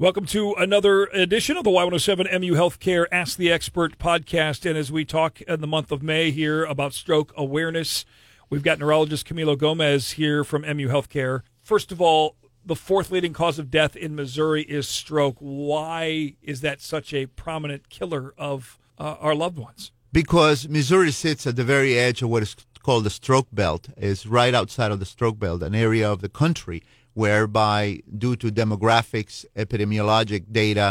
Welcome to another edition of the Y107 MU Healthcare Ask the Expert podcast. And as we talk in the month of May here about stroke awareness, we've got neurologist Camilo Gomez here from MU Healthcare. First of all, the fourth leading cause of death in Missouri is stroke. Why is that such a prominent killer of uh, our loved ones? Because Missouri sits at the very edge of what is called the stroke belt, is right outside of the stroke belt, an area of the country whereby, due to demographics, epidemiologic data,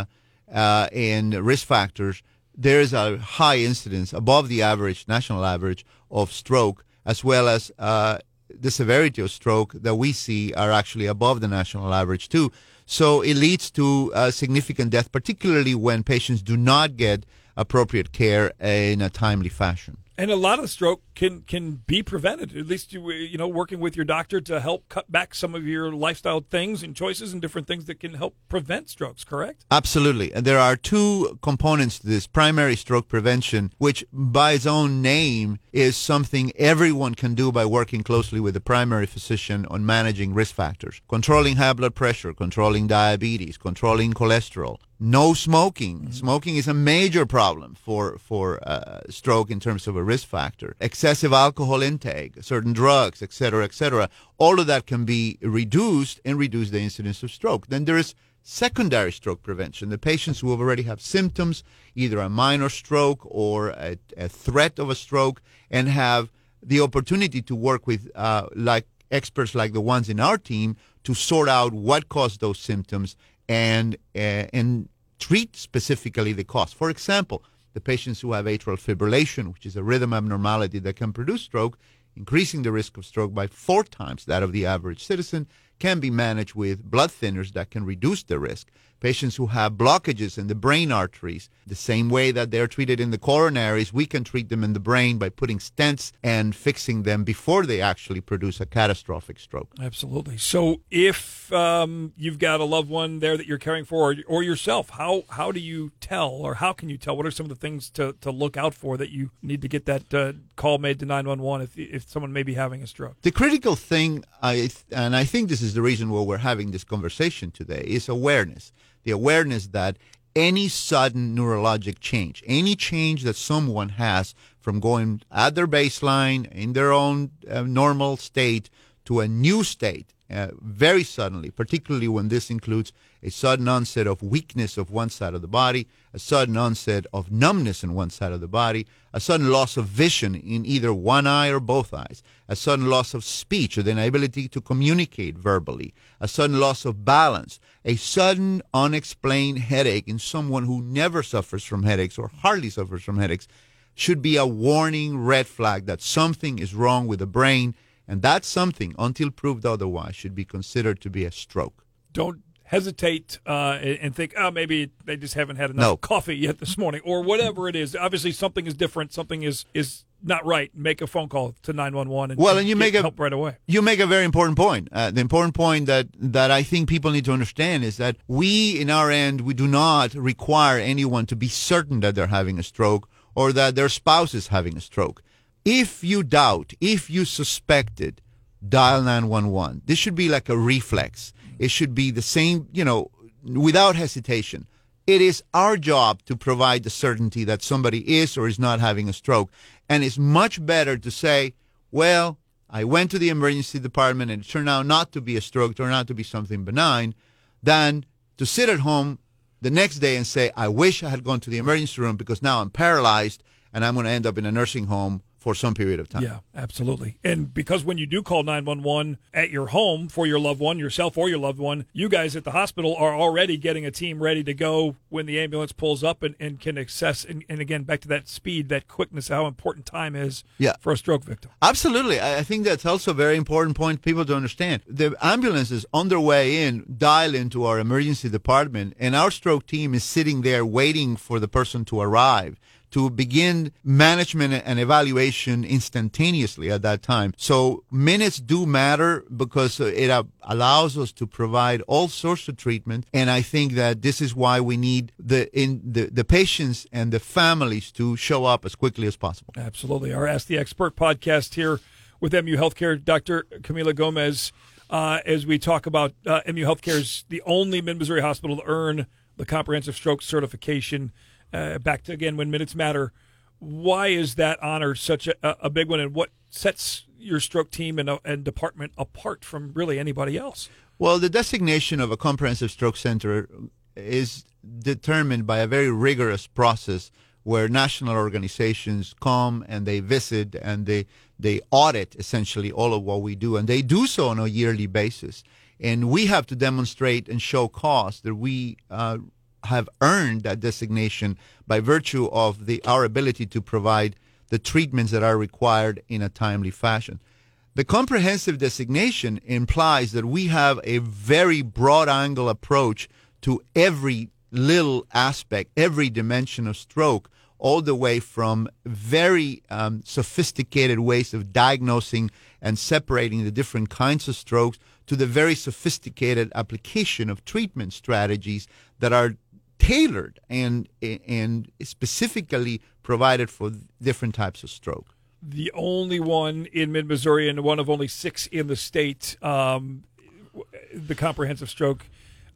uh, and risk factors, there is a high incidence above the average, national average, of stroke, as well as uh, the severity of stroke that we see are actually above the national average, too. So it leads to uh, significant death, particularly when patients do not get appropriate care in a timely fashion. And a lot of stroke can can be prevented. At least you you know working with your doctor to help cut back some of your lifestyle things and choices and different things that can help prevent strokes. Correct? Absolutely. And there are two components to this: primary stroke prevention, which by its own name is something everyone can do by working closely with the primary physician on managing risk factors, controlling high blood pressure, controlling diabetes, controlling cholesterol, no smoking. Mm-hmm. Smoking is a major problem for for uh, stroke in terms of a risk factor. Excessive alcohol intake, certain drugs, etc., etc. All of that can be reduced and reduce the incidence of stroke. Then there is secondary stroke prevention. The patients who have already have symptoms, either a minor stroke or a, a threat of a stroke, and have the opportunity to work with uh, like experts like the ones in our team to sort out what caused those symptoms and uh, and treat specifically the cause. For example, the patients who have atrial fibrillation, which is a rhythm abnormality that can produce stroke, increasing the risk of stroke by four times that of the average citizen, can be managed with blood thinners that can reduce the risk patients who have blockages in the brain arteries, the same way that they're treated in the coronaries, we can treat them in the brain by putting stents and fixing them before they actually produce a catastrophic stroke. Absolutely. So, if um, you've got a loved one there that you're caring for, or, or, yourself, how how do you tell, or how can you tell? What are some of the things to, to look out for that you need to get that uh, call made to 911 if if someone may be having a stroke? The critical thing, I and I think this is the reason why we're having this conversation today, is awareness. The awareness that any sudden neurologic change, any change that someone has from going at their baseline in their own uh, normal state to a new state uh, very suddenly, particularly when this includes a sudden onset of weakness of one side of the body, a sudden onset of numbness in one side of the body, a sudden loss of vision in either one eye or both eyes, a sudden loss of speech or the inability to communicate verbally, a sudden loss of balance, a sudden unexplained headache in someone who never suffers from headaches or hardly suffers from headaches should be a warning red flag that something is wrong with the brain and that something, until proved otherwise, should be considered to be a stroke. Don't hesitate uh, and think, oh, maybe they just haven't had enough no. coffee yet this morning, or whatever it is. Obviously, something is different. Something is is not right. Make a phone call to nine one one and well, and you make a, help right away. You make a very important point. Uh, the important point that that I think people need to understand is that we, in our end, we do not require anyone to be certain that they're having a stroke or that their spouse is having a stroke. If you doubt, if you suspect it, dial 911. This should be like a reflex. It should be the same, you know, without hesitation. It is our job to provide the certainty that somebody is or is not having a stroke. And it's much better to say, well, I went to the emergency department and it turned out not to be a stroke, turned out to be something benign, than to sit at home the next day and say, I wish I had gone to the emergency room because now I'm paralyzed and I'm going to end up in a nursing home for some period of time. Yeah, absolutely. And because when you do call 911 at your home for your loved one, yourself or your loved one, you guys at the hospital are already getting a team ready to go when the ambulance pulls up and, and can access. And, and again, back to that speed, that quickness, how important time is yeah. for a stroke victim. Absolutely. I think that's also a very important point people to understand. The ambulances on their way in dial into our emergency department, and our stroke team is sitting there waiting for the person to arrive to begin management and evaluation instantaneously at that time. So minutes do matter because it allows us to provide all sorts of treatment. And I think that this is why we need the in the, the patients and the families to show up as quickly as possible. Absolutely. Our Ask the Expert podcast here with MU Healthcare, Dr. Camilo Gomez. uh, as we talk about uh, MU Healthcare is the only Mid Missouri hospital to earn the comprehensive stroke certification. Uh, back to again when minutes matter. Why is that honor such a, a big one, and what sets your stroke team and, uh, and department apart from really anybody else? Well, the designation of a comprehensive stroke center is determined by a very rigorous process where national organizations come and they visit and they they audit essentially all of what we do and they do so on a yearly basis and we have to demonstrate and show cause that we uh, have earned that designation by virtue of the our ability to provide the treatments that are required in a timely fashion. The comprehensive designation implies that we have a very broad angle approach to every little aspect, every dimension of stroke, all the way from very um, sophisticated ways of diagnosing and separating the different kinds of strokes to the very sophisticated application of treatment strategies that are tailored and and specifically provided for different types of stroke. The only one in mid Missouri and one of only six in the state, um, the comprehensive stroke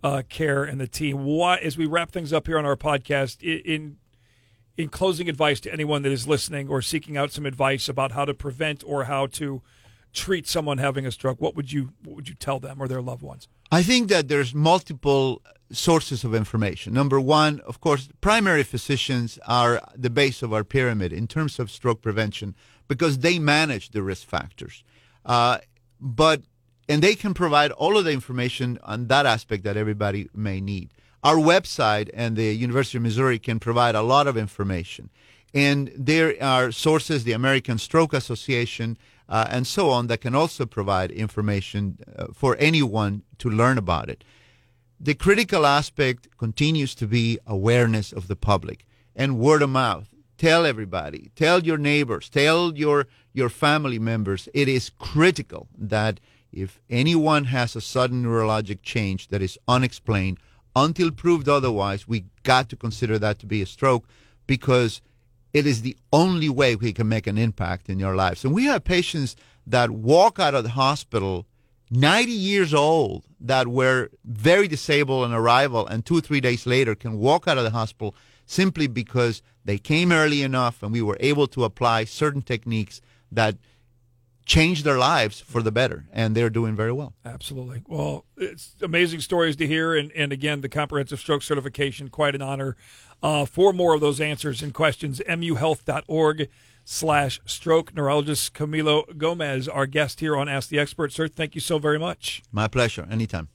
uh, care and the team. Why, as we wrap things up here on our podcast, in in closing advice to anyone that is listening or seeking out some advice about how to prevent or how to treat someone having a stroke, what would you what would you tell them or their loved ones? I think that there's multiple sources of information. Number one, of course, primary physicians are the base of our pyramid in terms of stroke prevention because they manage the risk factors. Uh, but and they can provide all of the information on that aspect that everybody may need. Our website and the University of Missouri can provide a lot of information. And there are sources, the American Stroke Association, uh, and so on, that can also provide information uh, for anyone to learn about it the critical aspect continues to be awareness of the public and word of mouth. Tell everybody, tell your neighbors, tell your your family members. It is critical that if anyone has a sudden neurologic change that is unexplained, until proved otherwise, we got to consider that to be a stroke because it is the only way we can make an impact in your lives. And we have patients that walk out of the hospital 90 years old that were very disabled on arrival and two or three days later can walk out of the hospital simply because they came early enough and we were able to apply certain techniques that changed their lives for the better and they're doing very well. Absolutely. Well it's amazing stories to hear and, and again the comprehensive stroke certification quite an honor. Uh, for more of those answers and questions muhealth.org slash stroke neurologist Camilo Gomez, our guest here on Ask the Expert. Sir, thank you so very much. My pleasure. Anytime.